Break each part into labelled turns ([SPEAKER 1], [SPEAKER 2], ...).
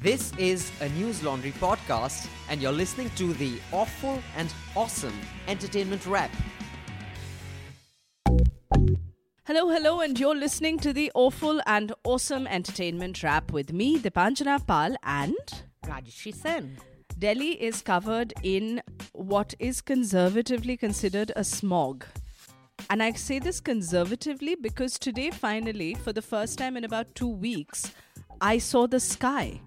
[SPEAKER 1] This is a News Laundry podcast, and you're listening to the awful and awesome entertainment rap.
[SPEAKER 2] Hello, hello, and you're listening to the awful and awesome entertainment rap with me, Deepanjana Pal, and
[SPEAKER 3] Rajyasree Sen.
[SPEAKER 2] Delhi is covered in what is conservatively considered a smog. And I say this conservatively because today, finally, for the first time in about two weeks, I saw the sky.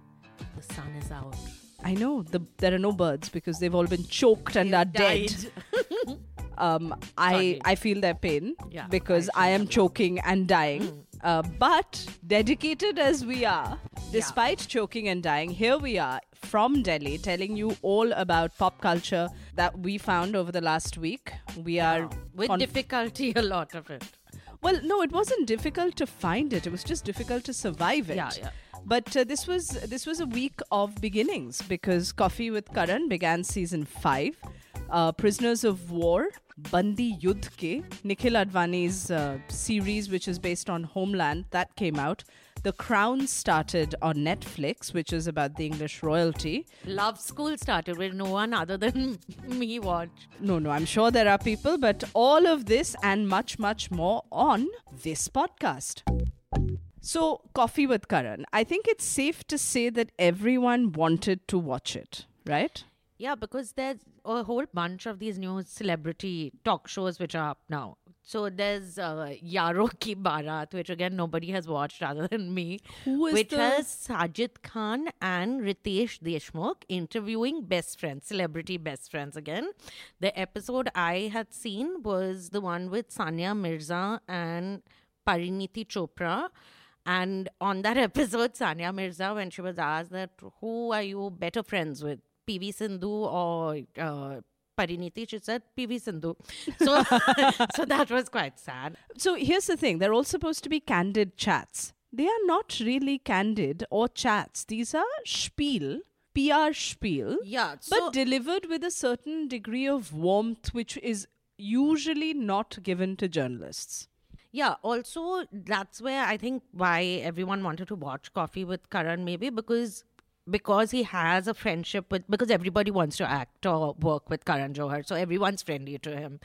[SPEAKER 3] The sun is out.
[SPEAKER 2] I know the, there are no birds because they've all been choked and are dead. um, I I feel their pain
[SPEAKER 3] Yeah,
[SPEAKER 2] because
[SPEAKER 3] I
[SPEAKER 2] I am choking and dying. Uh, but dedicated as we are, despite choking and dying, here we are from Delhi, telling you all about pop culture that we found over the last week. We are
[SPEAKER 3] With
[SPEAKER 2] con-
[SPEAKER 3] difficulty, a lot of it.
[SPEAKER 2] well, no, it wasn't difficult to find it. It was just difficult to survive it.
[SPEAKER 3] Yeah, yeah.
[SPEAKER 2] But uh, this was this was a week of beginnings because Koffee with Karan began season five. Uh, Prisoners of War, Bandi Yuddh Ke, Nikhil Advani's uh, series, which is based on Homeland, that came out. The Crown started on Netflix, which is about the English royalty.
[SPEAKER 3] Love School started where no one other than me watched.
[SPEAKER 2] No, no, I'm sure there are people, but all of this and much, much more on this podcast. So, Koffee with Karan. I think it's safe to say that everyone wanted to watch it, right?
[SPEAKER 3] Yeah, because there's a whole bunch of these new celebrity talk shows which are up now. So there's uh, Yaro Ki Barat, which again nobody has watched other than me,
[SPEAKER 2] Who is
[SPEAKER 3] which
[SPEAKER 2] the-
[SPEAKER 3] has Sajid Khan and Riteish Deshmukh interviewing best friends, celebrity best friends again. The episode I had seen was the one with Sania Mirza and Parineeti Chopra. And on that episode, Sania Mirza, when she was asked that, who are you better friends with, PV Sindhu or uh, Parineeti, she said PV Sindhu. So, so that was quite sad.
[SPEAKER 2] So, here's the thing they're all supposed to be candid chats. They are not really candid or chats, these are spiel, PR spiel.
[SPEAKER 3] Yeah,
[SPEAKER 2] but delivered with a certain degree of warmth, which is usually not given to journalists.
[SPEAKER 3] Yeah, also that's where I think why everyone wanted to watch Koffee with Karan maybe because because he has a friendship with because everybody wants to act or work with Karan Johar, so everyone's friendly to him.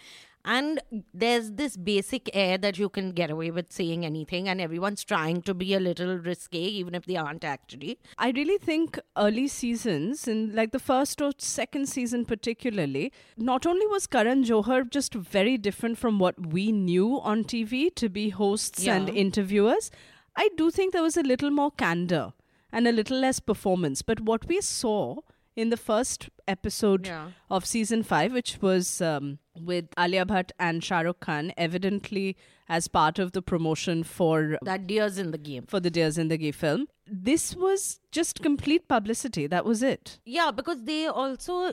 [SPEAKER 3] And there's this basic air that you can get away with saying anything, and everyone's trying to be a little risque, even if they aren't actually.
[SPEAKER 2] I really think early seasons, in like the first or second season particularly, not only was Karan Johar just very different from what we knew on TV to be hosts and interviewers, I do think there was a little more candor and a little less performance. But what we saw in the first episode
[SPEAKER 3] Yeah.
[SPEAKER 2] of season five, which was um, with Alia Bhatt and Shah Rukh Khan, evidently as part of the promotion for
[SPEAKER 3] That deer's in the game.
[SPEAKER 2] for the Deers in the Zindagi film. This was just complete publicity. That was it.
[SPEAKER 3] Yeah, because they also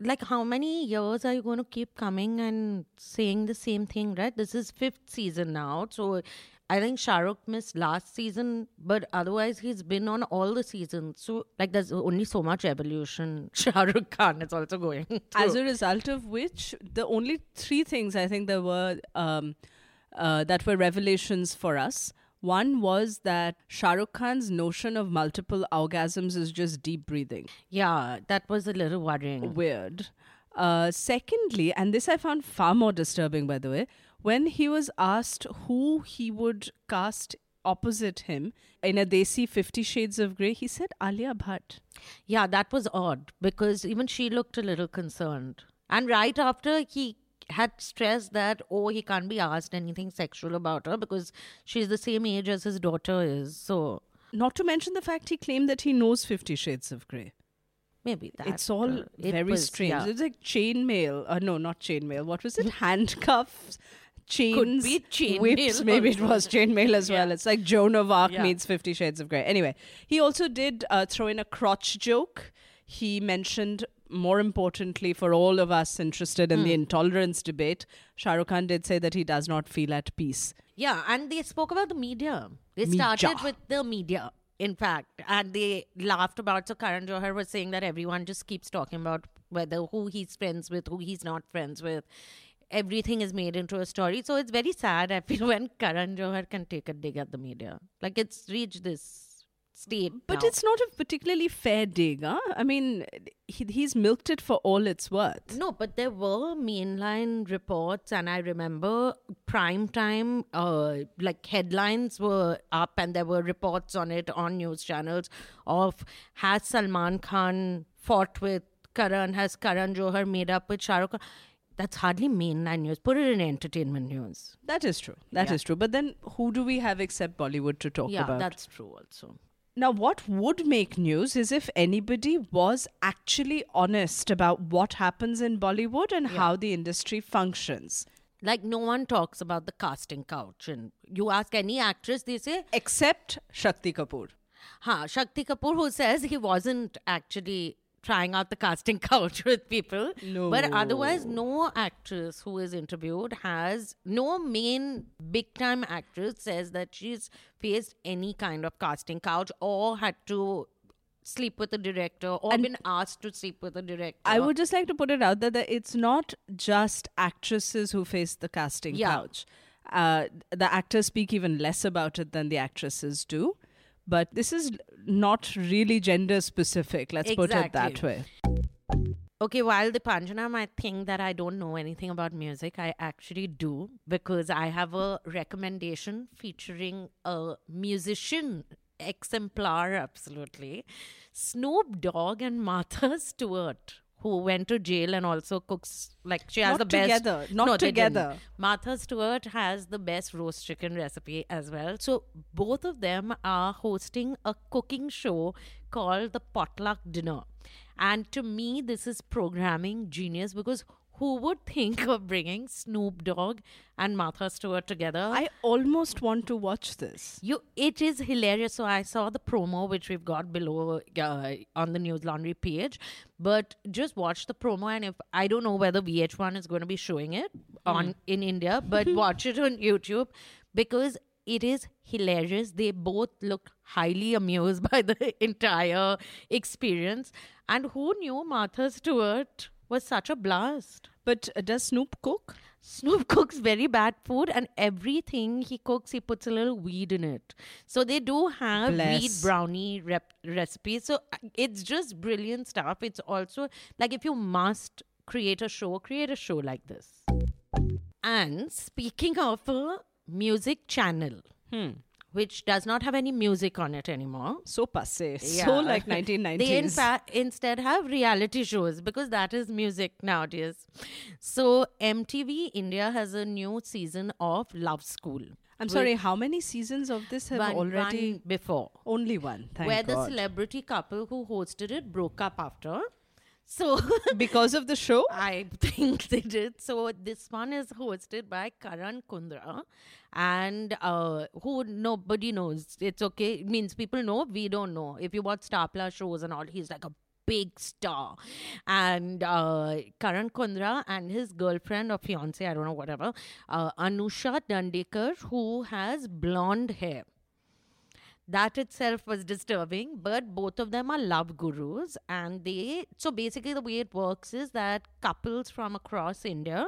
[SPEAKER 3] like how many years are you going to keep coming and saying the same thing, right? This is fifth season now, so I think Shah Rukh missed last season, but otherwise he's been on all the seasons. So like there's only so much evolution. Shah Rukh Khan is also going.
[SPEAKER 2] As a result of which, the only three things I think there were um, uh, that were revelations for us. One was that Shah Rukh Khan's notion of multiple orgasms is just deep breathing.
[SPEAKER 3] yeah, that was a little worrying.
[SPEAKER 2] Weird. Uh, secondly, and this I found far more disturbing, by the way, when he was asked who he would cast opposite him in a Desi Fifty Shades of Grey, he said Alia Bhatt.
[SPEAKER 3] Yeah, that was odd because even she looked a little concerned. And right after he had stressed that, oh, he can't be asked anything sexual about her because she's the same age as his daughter is. So
[SPEAKER 2] Not to mention the fact he claimed that he knows Fifty Shades of Grey.
[SPEAKER 3] maybe that.
[SPEAKER 2] It's all
[SPEAKER 3] uh, it
[SPEAKER 2] very
[SPEAKER 3] was-
[SPEAKER 2] strange.
[SPEAKER 3] yeah.
[SPEAKER 2] It's like chainmail. Uh, no, not chainmail. What was it? Handcuffs, chains,
[SPEAKER 3] be chainmail
[SPEAKER 2] whips. Maybe it was chainmail as well.
[SPEAKER 3] Yeah.
[SPEAKER 2] It's like Joan of Arc
[SPEAKER 3] Yeah.
[SPEAKER 2] meets Fifty Shades of Grey. Anyway, he also did uh, throw in a crotch joke. He mentioned, more importantly, for all of us interested in
[SPEAKER 3] Hmm.
[SPEAKER 2] the intolerance debate, Shah Rukh Khan did say that he does not feel at peace.
[SPEAKER 3] Yeah, and they spoke about the media. They
[SPEAKER 2] Media.
[SPEAKER 3] started with the media, in fact, and they laughed about. So Karan Johar was saying that everyone just keeps talking about whether who he's friends with, who he's not friends with. Everything is made into a story. So it's very sad. I feel when Karan Johar can take a dig at the media, like it's reached this state.
[SPEAKER 2] But
[SPEAKER 3] now.
[SPEAKER 2] it's not a particularly fair dig, huh? I mean, he, he's milked it for all it's worth.
[SPEAKER 3] No, but there were mainline reports, and I remember prime time, uh, like headlines were up, and there were reports on it on news channels of has Salman Khan fought with Karan, has Karan Johar made up with Shah Rukh Khan? That's hardly mainline news. Put it in entertainment news.
[SPEAKER 2] That is true. That is
[SPEAKER 3] Yeah.
[SPEAKER 2] true. But then who do we have except Bollywood to talk
[SPEAKER 3] yeah,
[SPEAKER 2] about?
[SPEAKER 3] that's true also.
[SPEAKER 2] Now, what would make news is if anybody was actually honest about what happens in Bollywood and how the industry functions.
[SPEAKER 3] Like no one talks about the casting couch, and you ask any actress, they say,
[SPEAKER 2] Except Shakti Kapoor.
[SPEAKER 3] Ha, Shakti Kapoor, who says he wasn't actually trying out the casting couch with people. But otherwise, no actress who is interviewed has, no main big time actress says that she's faced any kind of casting couch or had to sleep with a director or been asked to sleep with a director.
[SPEAKER 2] I would just like to put it out there that it's not just actresses who face the casting
[SPEAKER 3] Yeah.
[SPEAKER 2] couch. Uh, the actors speak even less about it than the actresses do. But this is not really gender specific. Let's put it that way.
[SPEAKER 3] Okay, while Deepanjana might think that I don't know anything about music, I actually do because I have a recommendation featuring a musician exemplar, absolutely. Snoop Dogg and Martha Stewart, who went to jail and also cooks, like, she has
[SPEAKER 2] Not
[SPEAKER 3] the best.
[SPEAKER 2] together, not
[SPEAKER 3] No,
[SPEAKER 2] together.
[SPEAKER 3] Martha Stewart has the best roast chicken recipe as well. So both of them are hosting a cooking show called the Potluck Dinner. And to me, this is programming genius because who would think of bringing Snoop Dogg and Martha Stewart together?
[SPEAKER 2] I almost want to watch this.
[SPEAKER 3] You, it is hilarious. So I saw the promo, which we've got below uh, on the News Laundry page. But just watch the promo, and if I don't know whether VH1 is going to be showing it on in India, but watch it on YouTube because it is hilarious. They both look highly amused by the entire experience, and who knew Martha Stewart was such a blast.
[SPEAKER 2] But uh, does Snoop cook?
[SPEAKER 3] Snoop cooks very bad food, and everything he cooks, he puts a little weed in it. So they do have weed brownie rep- recipes. So uh, it's just brilliant stuff. It's also like if you must create a show, create a show like this. And speaking of a music channel, which does not have any music on it anymore.
[SPEAKER 2] So passe.
[SPEAKER 3] Yeah.
[SPEAKER 2] So like 1990s.
[SPEAKER 3] They in fact instead have reality shows because that is music nowadays. So MTV India has a new season of Love School.
[SPEAKER 2] I'm sorry, how many seasons of this have
[SPEAKER 3] One-
[SPEAKER 2] already?
[SPEAKER 3] one before.
[SPEAKER 2] Only one. Thank
[SPEAKER 3] where the celebrity couple who hosted it broke up after. So
[SPEAKER 2] because of the show?
[SPEAKER 3] I think they did. So this one is hosted by Karan Kundra, and uh, who nobody knows. It's okay. It means people know. We don't know. If you watch Star Plus shows and all, he's like a big star. And uh, Karan Kundra and his girlfriend or fiance, I don't know, whatever, uh, Anusha Dandekar, who has blonde hair that itself was disturbing but both of them are love gurus and they so basically the way it works is that couples from across india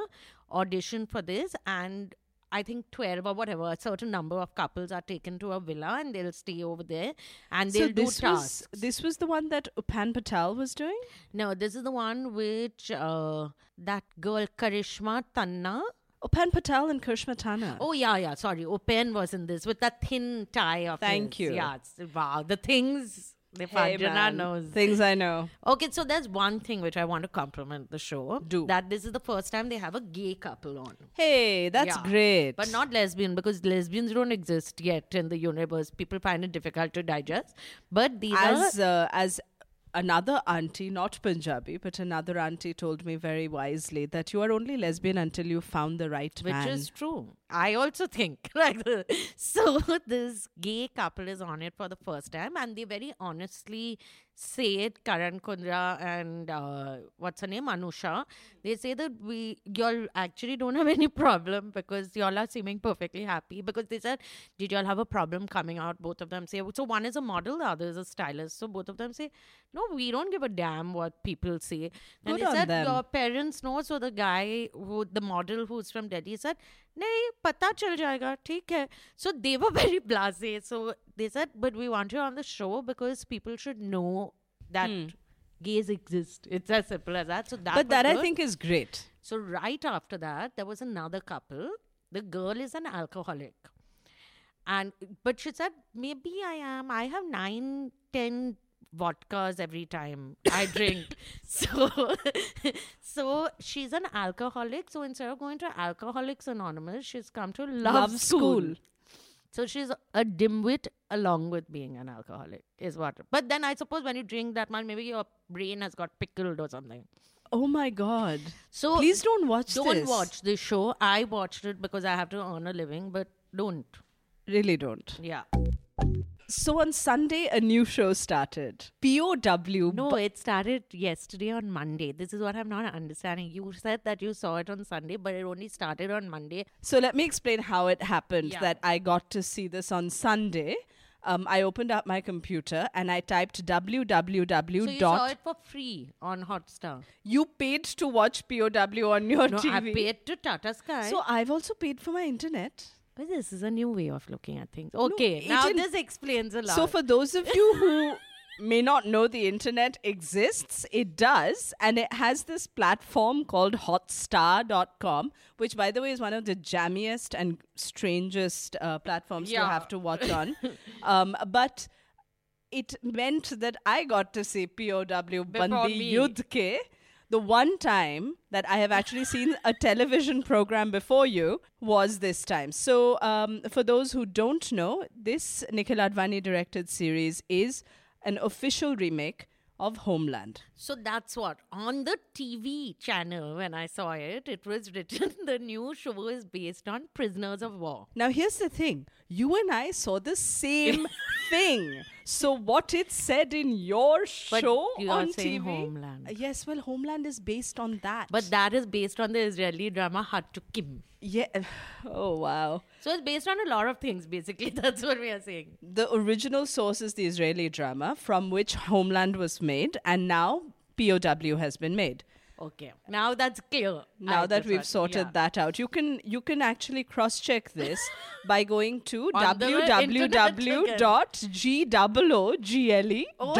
[SPEAKER 3] audition for this and i think 12 or whatever a certain number of couples are taken to a villa and they'll stay over there and they'll
[SPEAKER 2] so
[SPEAKER 3] do
[SPEAKER 2] this
[SPEAKER 3] tasks
[SPEAKER 2] was this was the one that Upen Patel was doing?
[SPEAKER 3] no this is the one which uh, that girl karishma tanna
[SPEAKER 2] Upen Patel and Karishma Tanna.
[SPEAKER 3] Oh yeah, yeah. Sorry, Upen was in this with that thin tie of.
[SPEAKER 2] Thank
[SPEAKER 3] his.
[SPEAKER 2] you.
[SPEAKER 3] Yeah, it's- wow. The things the
[SPEAKER 2] Hey, man.
[SPEAKER 3] knows.
[SPEAKER 2] Things I know.
[SPEAKER 3] Okay, so there's one thing which I want to compliment the show.
[SPEAKER 2] Do.
[SPEAKER 3] that this is the first time they have a gay couple on.
[SPEAKER 2] Hey, that's
[SPEAKER 3] Yeah.
[SPEAKER 2] great.
[SPEAKER 3] But not lesbian because lesbians don't exist yet in the universe. People find it difficult to digest. But these
[SPEAKER 2] as
[SPEAKER 3] are
[SPEAKER 2] uh, as another auntie, not Punjabi, but another auntie told me very wisely that you are only lesbian until you found the right
[SPEAKER 3] which
[SPEAKER 2] man.
[SPEAKER 3] is true. I also think like so. This gay couple is on it for the first time, and they very honestly say it. Karan Kundra and uh, what's her name, Anusha. They say that we y'all actually don't have any problem because y'all are seeming perfectly happy. Because they said, did y'all have a problem coming out? Both of them say. So one is a model, the other is a stylist. So both of them say, no, we don't give a damn what people say. And
[SPEAKER 2] Good
[SPEAKER 3] they
[SPEAKER 2] on
[SPEAKER 3] said
[SPEAKER 2] them.
[SPEAKER 3] your parents know. So the guy who the model who's from Delhi said, नहीं पता चल जाएगा ठीक है so they were very blasé so they said but we want you on the show because people should know that gays exist it's as simple as that so that
[SPEAKER 2] Hmm. but
[SPEAKER 3] was
[SPEAKER 2] that I
[SPEAKER 3] good.
[SPEAKER 2] think is great.
[SPEAKER 3] so right after that there was another couple the girl is an alcoholic and but she said maybe i am i have nine ten vodkas every time i drink so so she's an alcoholic so instead of going to alcoholics anonymous she's come to love,
[SPEAKER 2] Love
[SPEAKER 3] school.
[SPEAKER 2] School.
[SPEAKER 3] so she's a dimwit along with being an alcoholic is what but then i suppose when you drink that much maybe your brain has got pickled or something
[SPEAKER 2] Oh my god.
[SPEAKER 3] so
[SPEAKER 2] Please don't watch this
[SPEAKER 3] don't
[SPEAKER 2] this.
[SPEAKER 3] watch this show. I watched it because I have to earn a living, but don't.
[SPEAKER 2] Really don't.
[SPEAKER 3] Yeah.
[SPEAKER 2] So on Sunday, a new show started. POW.
[SPEAKER 3] No, it started yesterday on Monday. This is what I'm not understanding. You said that you saw it on Sunday, but it only started on Monday.
[SPEAKER 2] So let me explain how it happened
[SPEAKER 3] Yeah.
[SPEAKER 2] that I got to see this on Sunday. Um, I opened up my computer and I typed www.
[SPEAKER 3] So you
[SPEAKER 2] dot
[SPEAKER 3] saw it for free on Hotstar.
[SPEAKER 2] You paid to watch POW on your
[SPEAKER 3] No,
[SPEAKER 2] TV.
[SPEAKER 3] I paid to Tata Sky.
[SPEAKER 2] So I've also paid for my internet.
[SPEAKER 3] But this is a new way of looking at things. Okay,
[SPEAKER 2] it
[SPEAKER 3] now this explains a lot.
[SPEAKER 2] So for those of you who may not know the internet exists, it does. And it has this platform called hotstar.com, which, by the way, is one of the jammiest and strangest uh, platforms to
[SPEAKER 3] Yeah.
[SPEAKER 2] have to watch on. um, but it meant that I got to see POW Bandi
[SPEAKER 3] me.
[SPEAKER 2] Yuddh Ke. The one time that I have actually seen a television program before you was this time. So, um, for those who don't know, this Nikhil Advani directed series is an official remake of Homeland.
[SPEAKER 3] So that's what on the TV channel when I saw it, it was written the new show is based on prisoners of war.
[SPEAKER 2] Now, here's the thing you and I saw the same thing. So, what it said in your
[SPEAKER 3] But
[SPEAKER 2] show
[SPEAKER 3] you
[SPEAKER 2] on TV.
[SPEAKER 3] Homeland.
[SPEAKER 2] Yes, well, Homeland is based on that.
[SPEAKER 3] But that is based on the Israeli drama Hat to Kim.
[SPEAKER 2] yeah. Oh, wow.
[SPEAKER 3] So it's based on a lot of things, basically. That's what we are saying.
[SPEAKER 2] The original source is the Israeli drama from which Homeland was made, and now POW has been made.
[SPEAKER 3] Okay. Now that's clear.
[SPEAKER 2] Now
[SPEAKER 3] I
[SPEAKER 2] that we've sorted
[SPEAKER 3] yeah.
[SPEAKER 2] that out, you can you can actually cross check this by going to
[SPEAKER 3] internet Oh,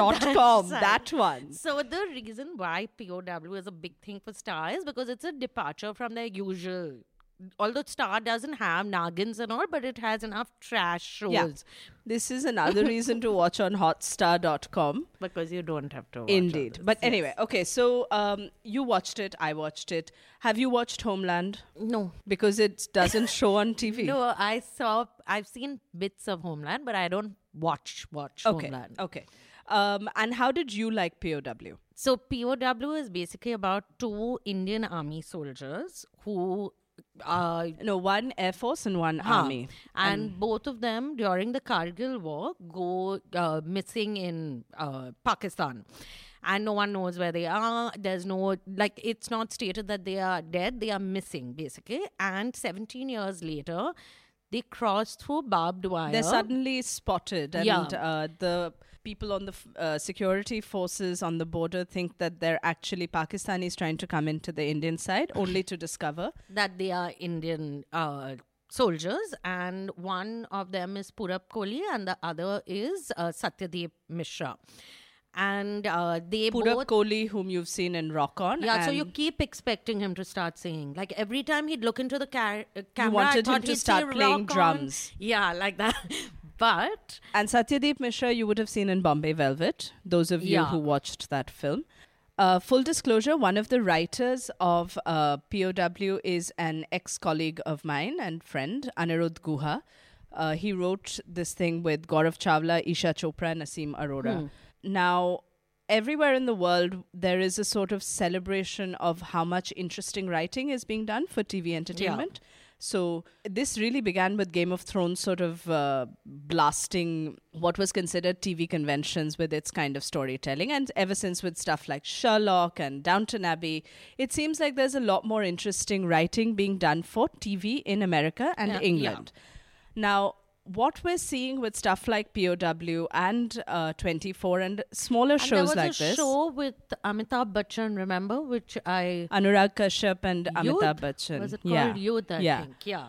[SPEAKER 2] That one.
[SPEAKER 3] So the reason why POW is a big thing for Star is because it's a departure from their usual. Although Star doesn't have Nagins and all, but it has enough trash shows
[SPEAKER 2] Yeah. This is another reason to watch on hotstar.com.
[SPEAKER 3] because you don't have to. Watch
[SPEAKER 2] Indeed. But
[SPEAKER 3] this.
[SPEAKER 2] anyway, okay, so um, you watched it, I watched it. Have you watched Homeland?
[SPEAKER 3] no,
[SPEAKER 2] Because it doesn't show on TV.
[SPEAKER 3] no. I saw. I've seen bits of Homeland, but I don't watch watch
[SPEAKER 2] Okay.
[SPEAKER 3] Homeland.
[SPEAKER 2] Okay. Um, and how did you like POW?
[SPEAKER 3] So POW is basically about two Indian army soldiers who uh,
[SPEAKER 2] No, one Air Force and one
[SPEAKER 3] Huh.
[SPEAKER 2] Army.
[SPEAKER 3] And both of them during the Kargil war go uh, missing in uh, Pakistan. And no one knows where they are. There's no, like, it's not stated that they are dead. They are missing, basically. And 17 years later, they cross through barbed wire.
[SPEAKER 2] They're suddenly spotted, and
[SPEAKER 3] Yeah.
[SPEAKER 2] uh, the people on the f- uh, security forces on the border think that they're actually Pakistanis trying to come into the Indian side, only to discover
[SPEAKER 3] that they are Indian uh, soldiers, and one of them is Purab Kohli, and the other is uh, Satyadeep Mishra. And uh, they
[SPEAKER 2] Purab
[SPEAKER 3] both
[SPEAKER 2] Kohli, whom you've seen in Rock On.
[SPEAKER 3] Yeah, so you keep expecting him to start singing. Like every time he'd look into the car- uh, camera,
[SPEAKER 2] wanted
[SPEAKER 3] I
[SPEAKER 2] him to start playing
[SPEAKER 3] "Rock on."
[SPEAKER 2] drums.
[SPEAKER 3] Yeah, like that. but
[SPEAKER 2] And Satyadeep Mishra, you would have seen in Bombay Velvet, those of you
[SPEAKER 3] Yeah.
[SPEAKER 2] who watched that film. Uh, full disclosure, one of the writers of uh, POW is an ex colleague of mine and friend, Anirudh Guha. Uh, he wrote this thing with Gaurav Chawla, Isha Chopra, and Asim Arora. Now, everywhere in the world, there is a sort of celebration of how much interesting writing is being done for TV entertainment. So this really began with Game of Thrones sort of uh, blasting what was considered TV conventions with its kind of storytelling. And ever since with stuff like Sherlock and Downton Abbey, it seems like there's a lot more interesting writing being done for TV in America and
[SPEAKER 3] Yeah, yeah.
[SPEAKER 2] England. Now, what we're seeing with stuff like POW and uh, 24 and smaller
[SPEAKER 3] and there was
[SPEAKER 2] like
[SPEAKER 3] a
[SPEAKER 2] this,
[SPEAKER 3] show with Amitabh Bachchan, remember, which I
[SPEAKER 2] Anurag Kashyap and
[SPEAKER 3] Yudh?
[SPEAKER 2] Amitabh Bachchan.
[SPEAKER 3] was it
[SPEAKER 2] yeah.
[SPEAKER 3] called Yudh? I
[SPEAKER 2] yeah.
[SPEAKER 3] think. Yeah.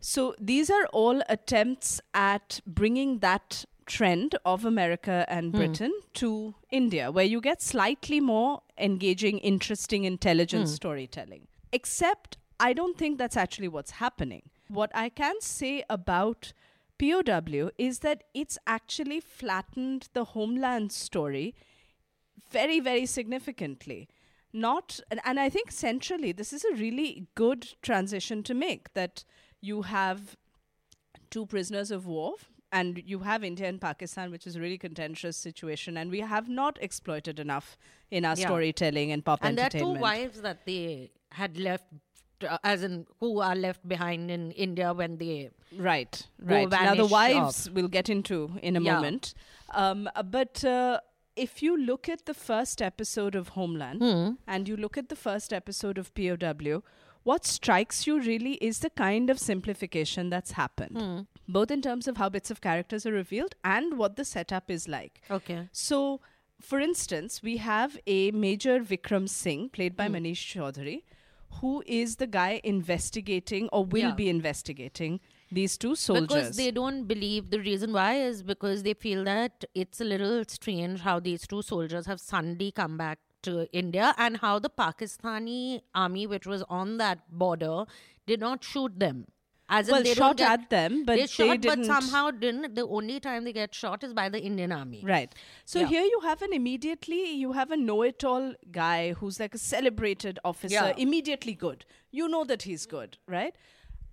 [SPEAKER 2] So these are all attempts at bringing that trend of America and Britain to India, where you get slightly more engaging, interesting, intelligent storytelling. Except, I don't think that's actually what's happening. What I can say about POW is that it's actually flattened the homeland story very, very significantly. Not, and, and I think centrally, this is a really good transition to make that you have two prisoners of war and you have India and Pakistan, which is a really contentious situation, and we have not exploited enough in our
[SPEAKER 3] Yeah.
[SPEAKER 2] storytelling and pop
[SPEAKER 3] and there are two wives that they had left, uh, as in who are left behind in India when they.
[SPEAKER 2] Right, right. Now the wives we'll get into in a
[SPEAKER 3] Yeah.
[SPEAKER 2] moment. Um, uh, but uh, if you look at the first episode of Homeland
[SPEAKER 3] Hmm.
[SPEAKER 2] and you look at the first episode of POW, what strikes you really is the kind of simplification that's happened,
[SPEAKER 3] Hmm.
[SPEAKER 2] both in terms of how bits of characters are revealed and what the setup is like.
[SPEAKER 3] Okay.
[SPEAKER 2] So, for instance, we have a Major Vikram Singh, played by Manish Chaudhary, who is the guy investigating or will
[SPEAKER 3] Yeah.
[SPEAKER 2] be investigating these two soldiers.
[SPEAKER 3] Because they don't believe the reason why is because they feel that it's a little strange how these two soldiers have suddenly come back to India and how the Pakistani army, which was on that border, did not shoot them. As
[SPEAKER 2] well,
[SPEAKER 3] they
[SPEAKER 2] shot
[SPEAKER 3] get,
[SPEAKER 2] at them, but
[SPEAKER 3] they
[SPEAKER 2] they, didn't.
[SPEAKER 3] but somehow didn't. The only time they get shot is by the Indian army.
[SPEAKER 2] Right. So
[SPEAKER 3] Yeah.
[SPEAKER 2] here you have an immediately you have a know-it-all guy who's like a celebrated officer,
[SPEAKER 3] Yeah.
[SPEAKER 2] immediately good. You know that he's good, right?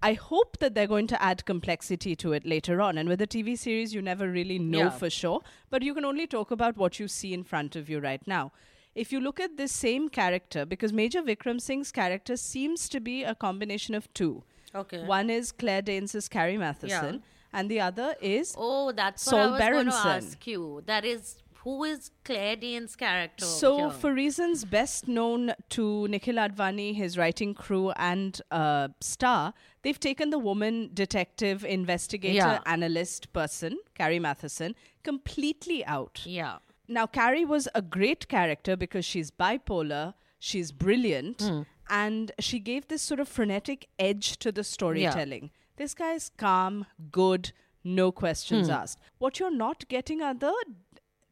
[SPEAKER 2] I hope that they're going to add complexity to it later on. And with a TV series, you never really know
[SPEAKER 3] Yeah.
[SPEAKER 2] for sure, but you can only talk about what you see in front of you right now. If you look at this same character, because Major Vikram Singh's character seems to be a combination of two.
[SPEAKER 3] Okay.
[SPEAKER 2] One is Claire Danes' Carrie Mathison, and the other is
[SPEAKER 3] Oh, that's
[SPEAKER 2] Saul
[SPEAKER 3] what I was going to ask you. That is who is Claire Danes' character?
[SPEAKER 2] So,
[SPEAKER 3] here?
[SPEAKER 2] for reasons best known to Nikhil Advani, his writing crew, and uh, Star, they've taken the woman detective, investigator,
[SPEAKER 3] Yeah.
[SPEAKER 2] analyst person, Carrie Mathison, completely out.
[SPEAKER 3] yeah.
[SPEAKER 2] Now, Carrie was a great character because she's bipolar, she's brilliant,
[SPEAKER 3] Hmm.
[SPEAKER 2] And she gave this sort of frenetic edge to the storytelling. This guy's calm, good, no questions
[SPEAKER 3] Hmm.
[SPEAKER 2] asked. What you're not getting are the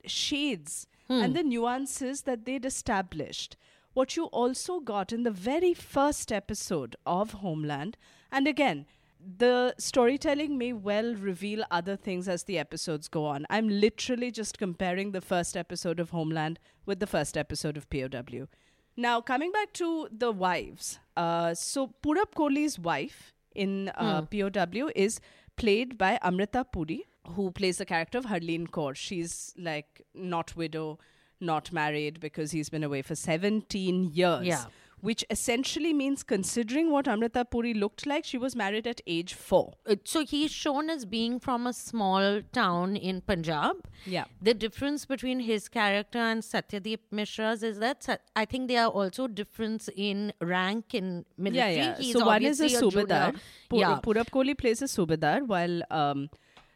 [SPEAKER 2] shades and the nuances that they'd established. What you also got in the very first episode of Homeland, and again, the storytelling may well reveal other things as the episodes go on. I'm literally just comparing the first episode of Homeland with the first episode of POW. Now, coming back to the wives. Uh, so, Purab Kohli's wife in uh, POW is played by Amrita Puri, who plays the character of Harleen Kaur. She's like not widow, not married because he's been away for 17 years.
[SPEAKER 3] Yeah.
[SPEAKER 2] Which essentially means, considering what Amrita Puri looked like, she was married at age four.
[SPEAKER 3] Uh, So he's shown as being from a small town in Punjab.
[SPEAKER 2] Yeah.
[SPEAKER 3] The difference between his character and Satyadeep Mishra's is that I think there are also difference in rank in military.
[SPEAKER 2] Yeah, yeah.
[SPEAKER 3] He's
[SPEAKER 2] so one is a Subedar.
[SPEAKER 3] yeah.
[SPEAKER 2] Purab Kohli plays a Subedar, while um,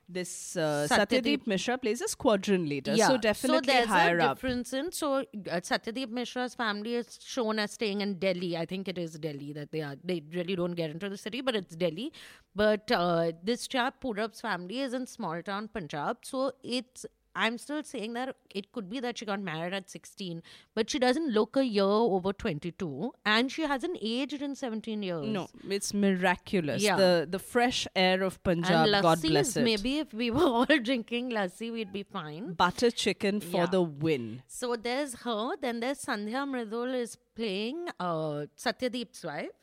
[SPEAKER 2] this uh,
[SPEAKER 3] Satyadeep-
[SPEAKER 2] Satyadeep Mishra plays a squadron leader.
[SPEAKER 3] Yeah.
[SPEAKER 2] So definitely so
[SPEAKER 3] there's
[SPEAKER 2] higher
[SPEAKER 3] a
[SPEAKER 2] up.
[SPEAKER 3] difference in so uh, Satyadeep Mishra's family is shown as staying in Delhi. I think it is Delhi that they are. They really don't get into the city, but it's Delhi. But uh, this chap Purab's family is in small town Punjab, so it's. I'm still saying that it could be that she got married at 16, but she doesn't look a year over 22, and she hasn't aged in 17 years.
[SPEAKER 2] No, it's miraculous.
[SPEAKER 3] Yeah.
[SPEAKER 2] The the fresh air of Punjab,
[SPEAKER 3] and
[SPEAKER 2] God bless it.
[SPEAKER 3] maybe if we were all drinking lassi, we'd be fine.
[SPEAKER 2] Butter chicken for
[SPEAKER 3] Yeah.
[SPEAKER 2] the win.
[SPEAKER 3] So there's her, then there's Sandhya Mridul is playing uh, Satyadeep's wife.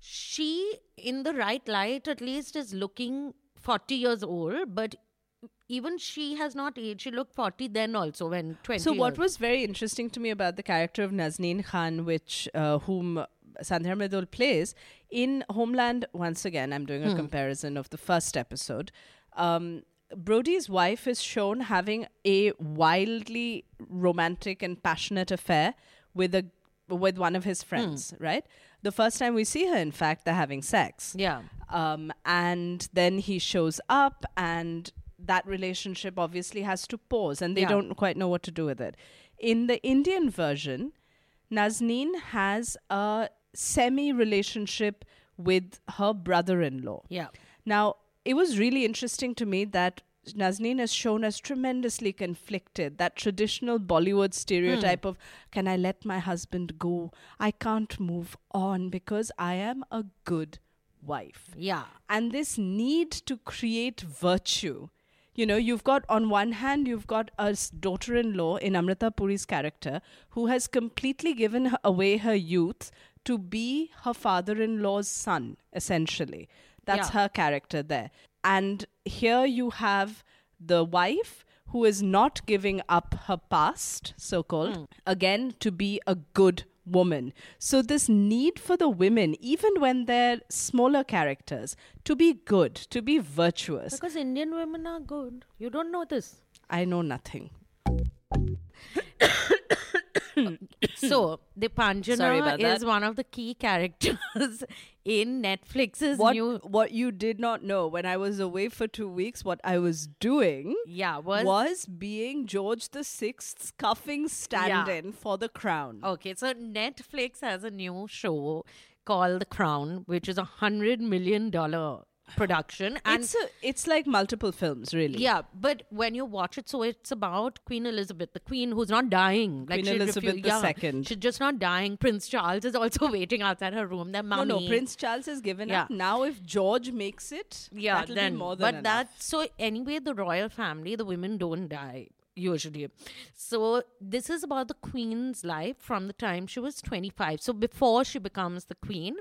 [SPEAKER 3] She, in the right light, at least is looking 40 years old, but even she has not aged. She looked 40 then also when 20
[SPEAKER 2] So what
[SPEAKER 3] years.
[SPEAKER 2] was very interesting to me about the character of Nazneen Khan, which uh, whom Sandhya Mridul plays in Homeland. Once again, I'm doing a comparison of the first episode. Um, Brody's wife is shown having a wildly romantic and passionate affair with a with one of his friends. Right, the first time we see her, in fact, they're having sex.
[SPEAKER 3] Yeah.
[SPEAKER 2] Um, and then he shows up, and that relationship obviously has to pause, and they
[SPEAKER 3] Yeah.
[SPEAKER 2] don't quite know what to do with it. In the Indian version, Nazneen has a semi relationship with her brother in law.
[SPEAKER 3] Yeah.
[SPEAKER 2] Now, it was really interesting to me that Nazneen is shown as tremendously conflicted. That traditional Bollywood stereotype hmm. of, can I let my husband go? I can't move on because I am a good wife.
[SPEAKER 3] Yeah.
[SPEAKER 2] And this need to create virtue. You know, you've got, on one hand, you've got a daughter in law in Amrita Puri's character who has completely given her- away her youth to be her father in law's son, essentially. That's
[SPEAKER 3] Yeah.
[SPEAKER 2] her character there. And here you have the wife who is not giving up her past, so called, hmm. again, to be a good woman. So, this need for the women, even when they're smaller characters, to be good, to be virtuous.
[SPEAKER 3] Because Indian women are good. You don't know this.
[SPEAKER 2] I know nothing.
[SPEAKER 3] so the
[SPEAKER 2] Sorry
[SPEAKER 3] Panjana
[SPEAKER 2] about
[SPEAKER 3] is
[SPEAKER 2] that.
[SPEAKER 3] one of the key characters in Netflix's
[SPEAKER 2] What,
[SPEAKER 3] new
[SPEAKER 2] what you did not know when I was away for two weeks, what I was doing
[SPEAKER 3] yeah was,
[SPEAKER 2] was being George the Sixth's cuffing stand in for the crown.
[SPEAKER 3] okay. So Netflix has a new show called The Crown, which is a hundred million dollar production, and
[SPEAKER 2] it's a, it's like multiple films, really.
[SPEAKER 3] Yeah, but when you watch it, so it's about Queen Elizabeth, the Queen who's not dying.
[SPEAKER 2] Queen Elizabeth
[SPEAKER 3] refu-
[SPEAKER 2] the
[SPEAKER 3] yeah,
[SPEAKER 2] Second.
[SPEAKER 3] She's just not dying. Prince Charles is also waiting outside her room. Their
[SPEAKER 2] No, no, Prince Charles has given up.
[SPEAKER 3] Yeah.
[SPEAKER 2] Now, if George makes it,
[SPEAKER 3] Yeah,
[SPEAKER 2] that'll
[SPEAKER 3] then
[SPEAKER 2] be more than
[SPEAKER 3] but
[SPEAKER 2] enough.
[SPEAKER 3] that so anyway, the royal family, the women don't die usually. So this is about the queen's life from the time she was 25. So before she becomes the queen,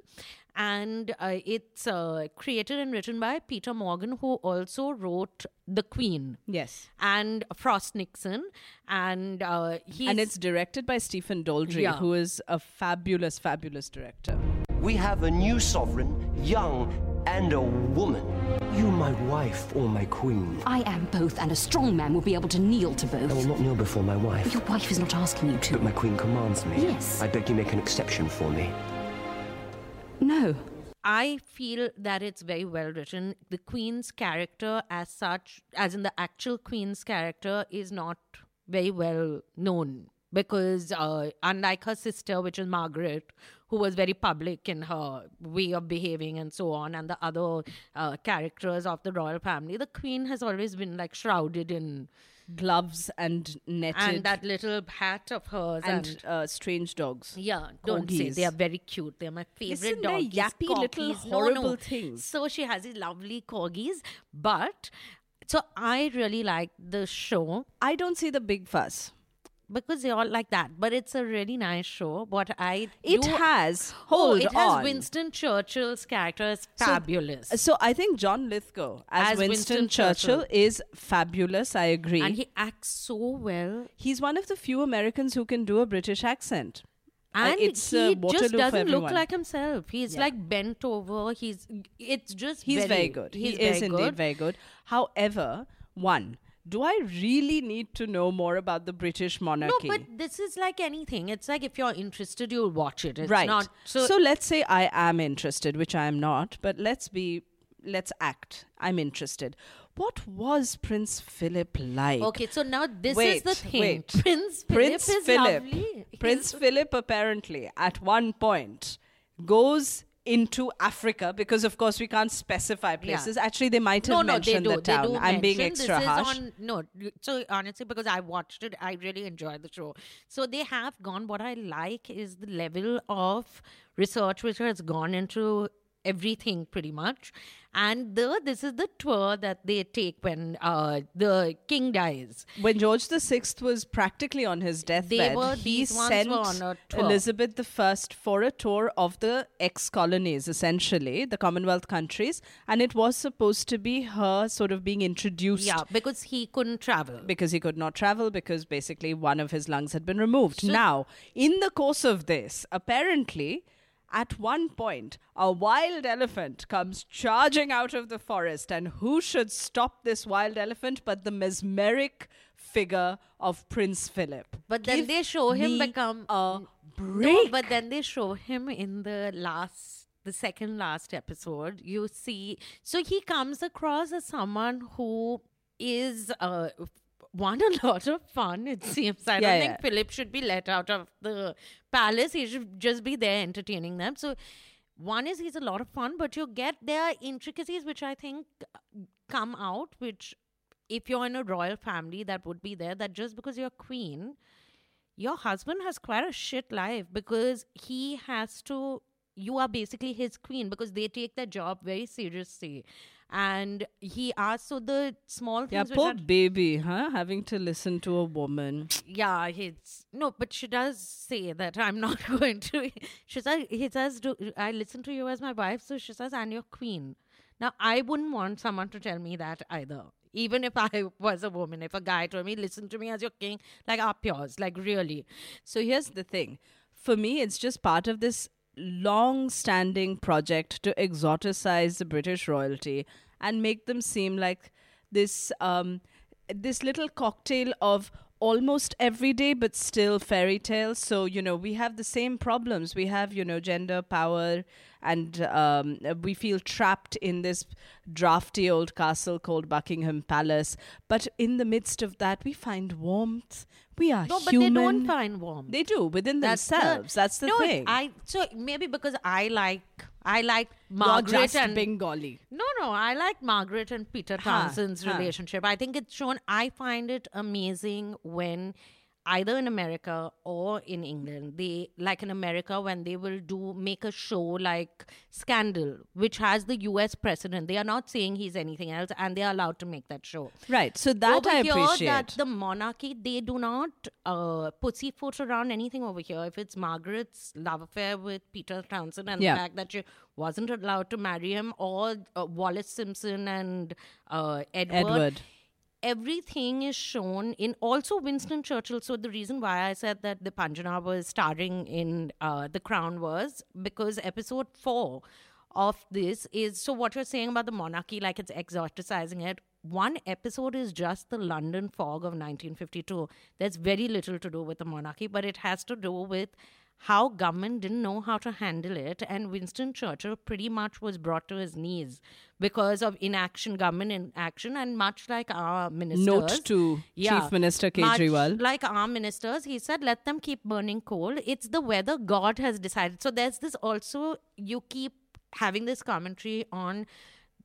[SPEAKER 3] and uh, it's uh, created and written by Peter Morgan, who also wrote The Queen.
[SPEAKER 2] yes.
[SPEAKER 3] and Frost Nixon, and uh, he's
[SPEAKER 2] And it's directed by Stephen Daldry,
[SPEAKER 3] Yeah.
[SPEAKER 2] who is a fabulous, fabulous director.
[SPEAKER 4] We have a new sovereign, young and a woman. You my wife or my queen?
[SPEAKER 5] I am both, and a strong man will be able to kneel to both.
[SPEAKER 4] I will not kneel before my wife.
[SPEAKER 5] Your wife is not asking you to.
[SPEAKER 4] But my queen commands me.
[SPEAKER 5] Yes.
[SPEAKER 4] I beg you make an exception for me.
[SPEAKER 5] No.
[SPEAKER 3] I feel that it's very well written. The Queen's character, as such, as in the actual Queen's character, is not very well known because, uh, unlike her sister, which is Margaret, who was very public in her way of behaving and so on, and the other uh, characters of the royal family, the Queen has always been like shrouded in
[SPEAKER 2] Gloves and netted
[SPEAKER 3] and that little hat of hers
[SPEAKER 2] and,
[SPEAKER 3] and
[SPEAKER 2] uh, strange dogs.
[SPEAKER 3] Yeah, don't say they are very cute. They're my favorite
[SPEAKER 2] Listen,
[SPEAKER 3] doggies.
[SPEAKER 2] yappy little
[SPEAKER 3] corgis.
[SPEAKER 2] horrible things.
[SPEAKER 3] So she has these lovely corgis, but so I really like the show
[SPEAKER 2] I don't see the big fuss.
[SPEAKER 3] Because they all like that. But it's a really nice show. What I
[SPEAKER 2] It
[SPEAKER 3] do-
[SPEAKER 2] has.
[SPEAKER 3] oh,
[SPEAKER 2] Hold
[SPEAKER 3] it has
[SPEAKER 2] on.
[SPEAKER 3] Winston Churchill's character is fabulous,
[SPEAKER 2] So I think John Lithgow as,
[SPEAKER 3] As
[SPEAKER 2] Winston,
[SPEAKER 3] Winston
[SPEAKER 2] Churchill,
[SPEAKER 3] Churchill.
[SPEAKER 2] is fabulous. I agree.
[SPEAKER 3] and he acts so well.
[SPEAKER 2] He's one of the few Americans who can do a British accent. Uh,
[SPEAKER 3] And
[SPEAKER 2] it's,
[SPEAKER 3] he
[SPEAKER 2] uh,
[SPEAKER 3] just doesn't look like himself. He's
[SPEAKER 2] Yeah.
[SPEAKER 3] like bent over. He's it's just
[SPEAKER 2] He's very,
[SPEAKER 3] very,
[SPEAKER 2] good.
[SPEAKER 3] He's
[SPEAKER 2] he is
[SPEAKER 3] very
[SPEAKER 2] indeed very good. However, one, do I really need to know more about the British monarchy?
[SPEAKER 3] No, but this is like anything. It's like if you're interested, you'll watch it. It's
[SPEAKER 2] right.
[SPEAKER 3] not so.
[SPEAKER 2] so let's say I am interested, which I am not, but let's be let's act. I'm interested. What was Prince Philip like?
[SPEAKER 3] okay, so now this
[SPEAKER 2] wait,
[SPEAKER 3] is the thing.
[SPEAKER 2] Wait.
[SPEAKER 3] Prince Philip
[SPEAKER 2] Prince
[SPEAKER 3] is
[SPEAKER 2] Philip.
[SPEAKER 3] lovely.
[SPEAKER 2] Prince Philip apparently at one point goes into Africa because of course we can't specify places. Actually they might have
[SPEAKER 3] no, no, they
[SPEAKER 2] mentioned
[SPEAKER 3] do.
[SPEAKER 2] the
[SPEAKER 3] They
[SPEAKER 2] town.
[SPEAKER 3] do
[SPEAKER 2] I'm being extra
[SPEAKER 3] this
[SPEAKER 2] harsh.
[SPEAKER 3] Is on, no, so honestly, because I watched it, I really enjoyed the show. So they have gone. What I like is the level of research which has gone into everything pretty much and the this is the tour that they take when uh the king dies
[SPEAKER 2] when George the Sixth was practically on his deathbed,
[SPEAKER 3] were-
[SPEAKER 2] he sent
[SPEAKER 3] were on a tour.
[SPEAKER 2] Elizabeth the First for a tour of the ex-colonies, essentially the Commonwealth countries, and it was supposed to be her sort of being introduced.
[SPEAKER 3] yeah because he couldn't travel
[SPEAKER 2] Because he could not travel, because basically one of his lungs had been removed. now, in the course of this, apparently, at one point, a wild elephant comes charging out of the forest, and who should stop this wild elephant but the mesmeric figure of Prince Philip?
[SPEAKER 3] But then
[SPEAKER 2] Give
[SPEAKER 3] they show him become
[SPEAKER 2] a break.
[SPEAKER 3] No, but then they show him in the last, the second last episode. You see, so he comes across as someone who is uh, one a lot of fun. It seems. I
[SPEAKER 2] Yeah,
[SPEAKER 3] don't
[SPEAKER 2] yeah.
[SPEAKER 3] think Philip should be let out of the palace. He should just be there entertaining them. So. one is he's a lot of fun, but you get their intricacies which I think uh, come out, which if you're in a royal family, that would be there. That just because you're queen, your husband has quite a shit life because he has to. You are basically his queen because they take their job very seriously. And he asks, so the small things
[SPEAKER 2] Yeah, poor baby, huh? Having to listen to a woman.
[SPEAKER 3] yeah, it's no, but she does say that I'm not going to. She says he says, Do, "I listen to you as my wife," so she says, "And your queen." Now, I wouldn't want someone to tell me that either. Even if I was a woman, if a guy told me, "Listen to me as your king," like up yours, like really.
[SPEAKER 2] So here's the thing. For me, it's just part of this long standing project to exoticize the British royalty and make them seem like this um, this little cocktail of almost everyday but still fairy tales. So, you know, we have the same problems. We have, you know, gender, power, and um, we feel trapped in this drafty old castle called Buckingham Palace. But in the midst of that, we find warmth. We are
[SPEAKER 3] No, but
[SPEAKER 2] human.
[SPEAKER 3] they don't find warmth.
[SPEAKER 2] They do within
[SPEAKER 3] That's the-
[SPEAKER 2] themselves. That's the
[SPEAKER 3] no,
[SPEAKER 2] thing.
[SPEAKER 3] I so maybe because I like I like Margaret and
[SPEAKER 2] Bengali.
[SPEAKER 3] No, no, I like Margaret and Peter Townsend's relationship. I think it's shown. I find it amazing when either in America or in England, they like in America when they will do make a show like Scandal, which has the U.S. president. They are not saying he's anything else, and they are allowed to make that show.
[SPEAKER 2] Right. So that
[SPEAKER 3] over
[SPEAKER 2] I
[SPEAKER 3] here,
[SPEAKER 2] appreciate.
[SPEAKER 3] that the monarchy they do not uh, pussyfoot around anything over here. If it's Margaret's love affair with Peter Townsend and
[SPEAKER 2] Yeah.
[SPEAKER 3] the fact that she wasn't allowed to marry him, or uh, Wallis Simpson and uh, Edward,
[SPEAKER 2] Edward.
[SPEAKER 3] Everything is shown in also Winston Churchill. So the reason why I said that Deepanjana was starring in uh, The Crown was because episode four of this is so what you're saying about the monarchy, like it's exoticizing it. One episode is just the London fog of 1952. There's very little to do with the monarchy, but it has to do with how government didn't know how to handle it and winston churchill pretty much was brought to his knees because of inaction government inaction and much like our ministers.
[SPEAKER 2] Note to yeah, Chief Minister Kejriwal.
[SPEAKER 3] like our ministers he said let them keep burning coal. It's the weather god has decided. So there's this also you keep having this commentary on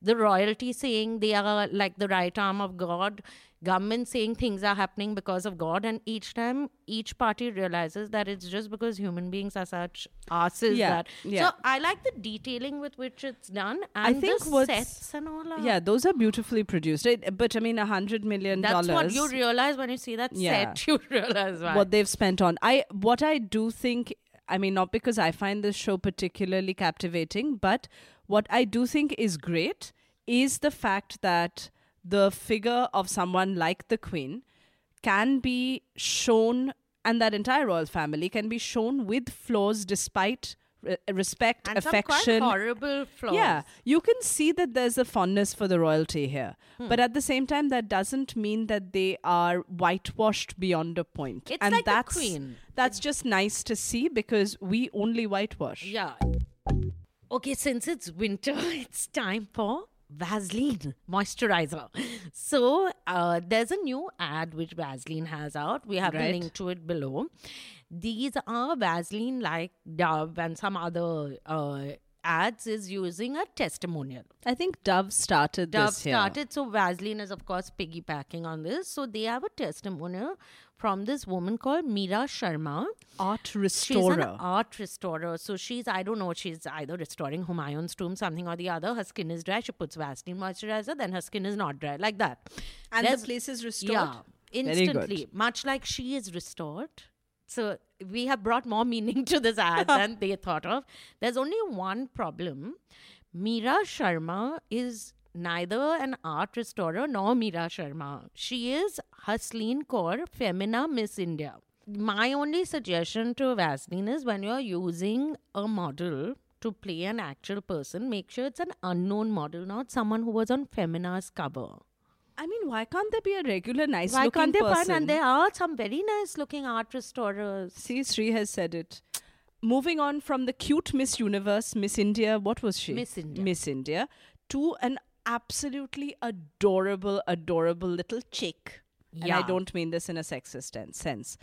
[SPEAKER 3] the royalty saying they are like the right arm of god government saying things are happening because of god and each time each party realizes that it's just because human beings are such asses
[SPEAKER 2] Yeah,
[SPEAKER 3] that
[SPEAKER 2] yeah.
[SPEAKER 3] so i like the detailing with which it's done and
[SPEAKER 2] I think
[SPEAKER 3] the sets and all are
[SPEAKER 2] yeah, those are beautifully produced. It, but I mean, a hundred million dollars.
[SPEAKER 3] that's what you realize when you see that
[SPEAKER 2] Yeah.
[SPEAKER 3] set you realize why.
[SPEAKER 2] what they've spent on. I what I do think. I mean, not because I find this show particularly captivating, but what I do think is great is the fact that the figure of someone like the Queen can be shown, and that entire royal family can be shown with flaws despite re- respect,
[SPEAKER 3] and
[SPEAKER 2] affection,
[SPEAKER 3] some quite horrible flaws.
[SPEAKER 2] yeah, you can see that there's a fondness for the royalty here.
[SPEAKER 3] Hmm.
[SPEAKER 2] But at the same time, that doesn't mean that they are whitewashed beyond a point.
[SPEAKER 3] It's
[SPEAKER 2] and
[SPEAKER 3] like the
[SPEAKER 2] that's,
[SPEAKER 3] Queen.
[SPEAKER 2] That's just nice to see because we only whitewash.
[SPEAKER 3] Yeah. Okay, since it's winter, it's time for Vaseline moisturizer. So uh, there's a new ad which Vaseline has out. We have the
[SPEAKER 2] Right.
[SPEAKER 3] link to it below. These are Vaseline like Dove and some other uh, ads is using a testimonial.
[SPEAKER 2] I think Dove started
[SPEAKER 3] Dove
[SPEAKER 2] this here.
[SPEAKER 3] Dove started. So Vaseline is of course piggybacking on this. So they have a testimonial from this woman called Meera Sharma.
[SPEAKER 2] Art
[SPEAKER 3] She's an
[SPEAKER 2] restorer.
[SPEAKER 3] art restorer. So she's, I don't know, she's either restoring Humayun's tomb, something or the other. Her skin is dry. She puts Vaseline moisturizer, then her skin is not dry, like that.
[SPEAKER 2] and
[SPEAKER 3] There's-
[SPEAKER 2] the place is restored.
[SPEAKER 3] Yeah, instantly. Much like she is restored. So we have brought more meaning to this ad than they thought of. There's only one problem. Meera Sharma is neither an art restorer nor Meera Sharma. She is Hasleen Kaur, Femina Miss India. My only suggestion to Vaseline is when you're using a model to play an actual person, make sure it's an unknown model, not someone who was on Femina's cover.
[SPEAKER 2] I mean, why can't there be a regular, nice
[SPEAKER 3] Why
[SPEAKER 2] looking
[SPEAKER 3] can't they
[SPEAKER 2] person?
[SPEAKER 3] find? And there are some very nice looking art restorers.
[SPEAKER 2] See, Sri has said it. Moving on from the cute Miss Universe, Miss India, what was she?
[SPEAKER 3] Miss India.
[SPEAKER 2] Miss India, to an absolutely adorable, adorable little chick. And I don't mean this in a sexist sense.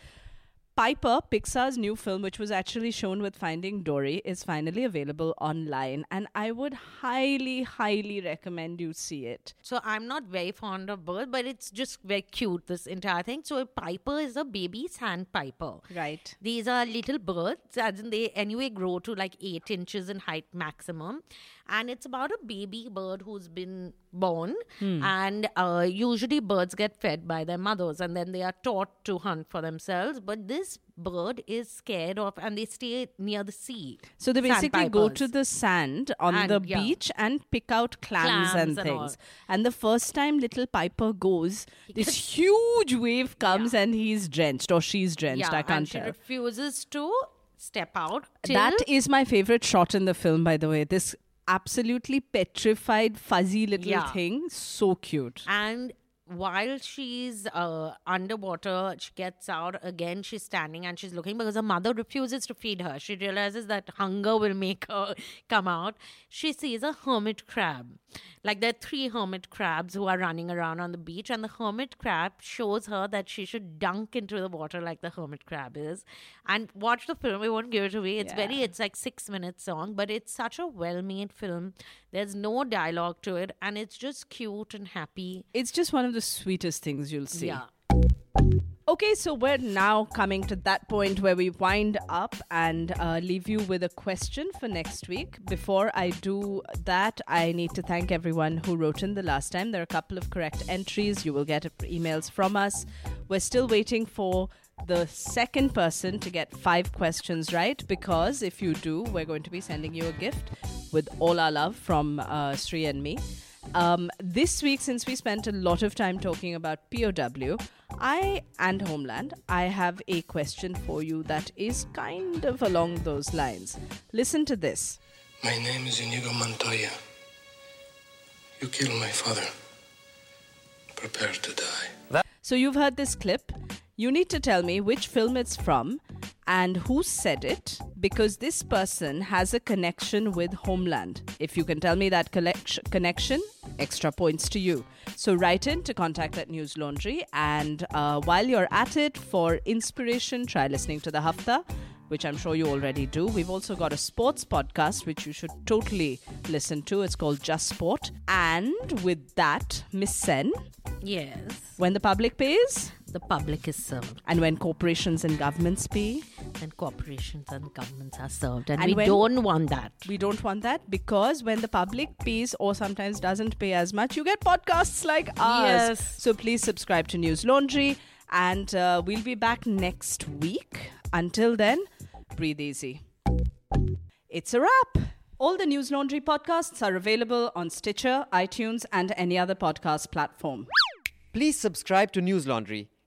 [SPEAKER 2] Piper, Pixar's new film, which was actually shown with Finding Dory, is finally available online, and I would highly, highly recommend you see it.
[SPEAKER 3] So I'm not very fond of birds, but it's just very cute, this entire thing. So a piper is a baby sandpiper.
[SPEAKER 2] Right.
[SPEAKER 3] These are little birds, as in they anyway grow to like eight inches in height maximum. And it's about a baby bird who's been born. And uh, usually birds get fed by their mothers and then they are taught to hunt for themselves. But this bird is scared of and they stay near the sea.
[SPEAKER 2] So they basically go to the sand on
[SPEAKER 3] And,
[SPEAKER 2] the
[SPEAKER 3] yeah.
[SPEAKER 2] beach and pick out clams,
[SPEAKER 3] Clams
[SPEAKER 2] and
[SPEAKER 3] and
[SPEAKER 2] things.
[SPEAKER 3] all.
[SPEAKER 2] And the first time little Piper goes, this huge wave comes and he's drenched or she's drenched.
[SPEAKER 3] yeah,
[SPEAKER 2] I can't
[SPEAKER 3] and she refuses to step out.
[SPEAKER 2] That is my favorite shot in the film, by the way. This absolutely petrified, fuzzy little
[SPEAKER 3] Yeah.
[SPEAKER 2] thing. So cute.
[SPEAKER 3] and while she's uh, underwater she gets out again she's standing and she's looking because her mother refuses to feed her. She realizes that hunger will make her come out. She sees a hermit crab. Like there are three hermit crabs who are running around on the beach and the hermit crab shows her that she should dunk into the water like the hermit crab is and watch the film. We won't give it away. It's very it's like six minutes long but it's such a well made film there's no dialogue to it and it's just cute and happy
[SPEAKER 2] It's just one of the sweetest things you'll see.
[SPEAKER 3] yeah
[SPEAKER 2] Okay, so we're now coming to that point where we wind up and uh, leave you with a question for next week. Before I do that, I need to thank everyone who wrote in the last time. There are a couple of correct entries. You will get emails from us. We're still waiting for the second person to get five questions right because if you do, we're going to be sending you a gift with all our love from uh, Sri and me. Um, this week, since we spent a lot of time talking about POW, I and Homeland, I have a question for you that is kind of along those lines. Listen to this.
[SPEAKER 6] My name is Inigo Montoya. You killed my father. Prepare to die.
[SPEAKER 2] So you've heard this clip. You need to tell me which film it's from and who said it because this person has a connection with Homeland. If you can tell me that connection, extra points to you. So write in to contact at News Laundry and uh, while you're at it, for inspiration, try listening to the Hafta. Which I'm sure you already do. We've also got a sports podcast which you should totally listen to. It's called Just Sport. And with that, Miss Sen,
[SPEAKER 3] yes
[SPEAKER 2] when the public pays
[SPEAKER 3] the public is served
[SPEAKER 2] and when corporations and governments pay,
[SPEAKER 3] Then corporations and governments are served and,
[SPEAKER 2] And
[SPEAKER 3] we don't want that
[SPEAKER 2] we don't want that because when the public pays or sometimes doesn't pay as much, you get podcasts like ours.
[SPEAKER 3] Yes.
[SPEAKER 2] So please subscribe to News Laundry and uh, we'll be back next week. Until then, breathe easy. It's a wrap. All the News Laundry podcasts are available on Stitcher, iTunes, and any other podcast platform.
[SPEAKER 1] Please subscribe to News Laundry.